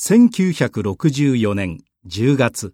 1964年10月。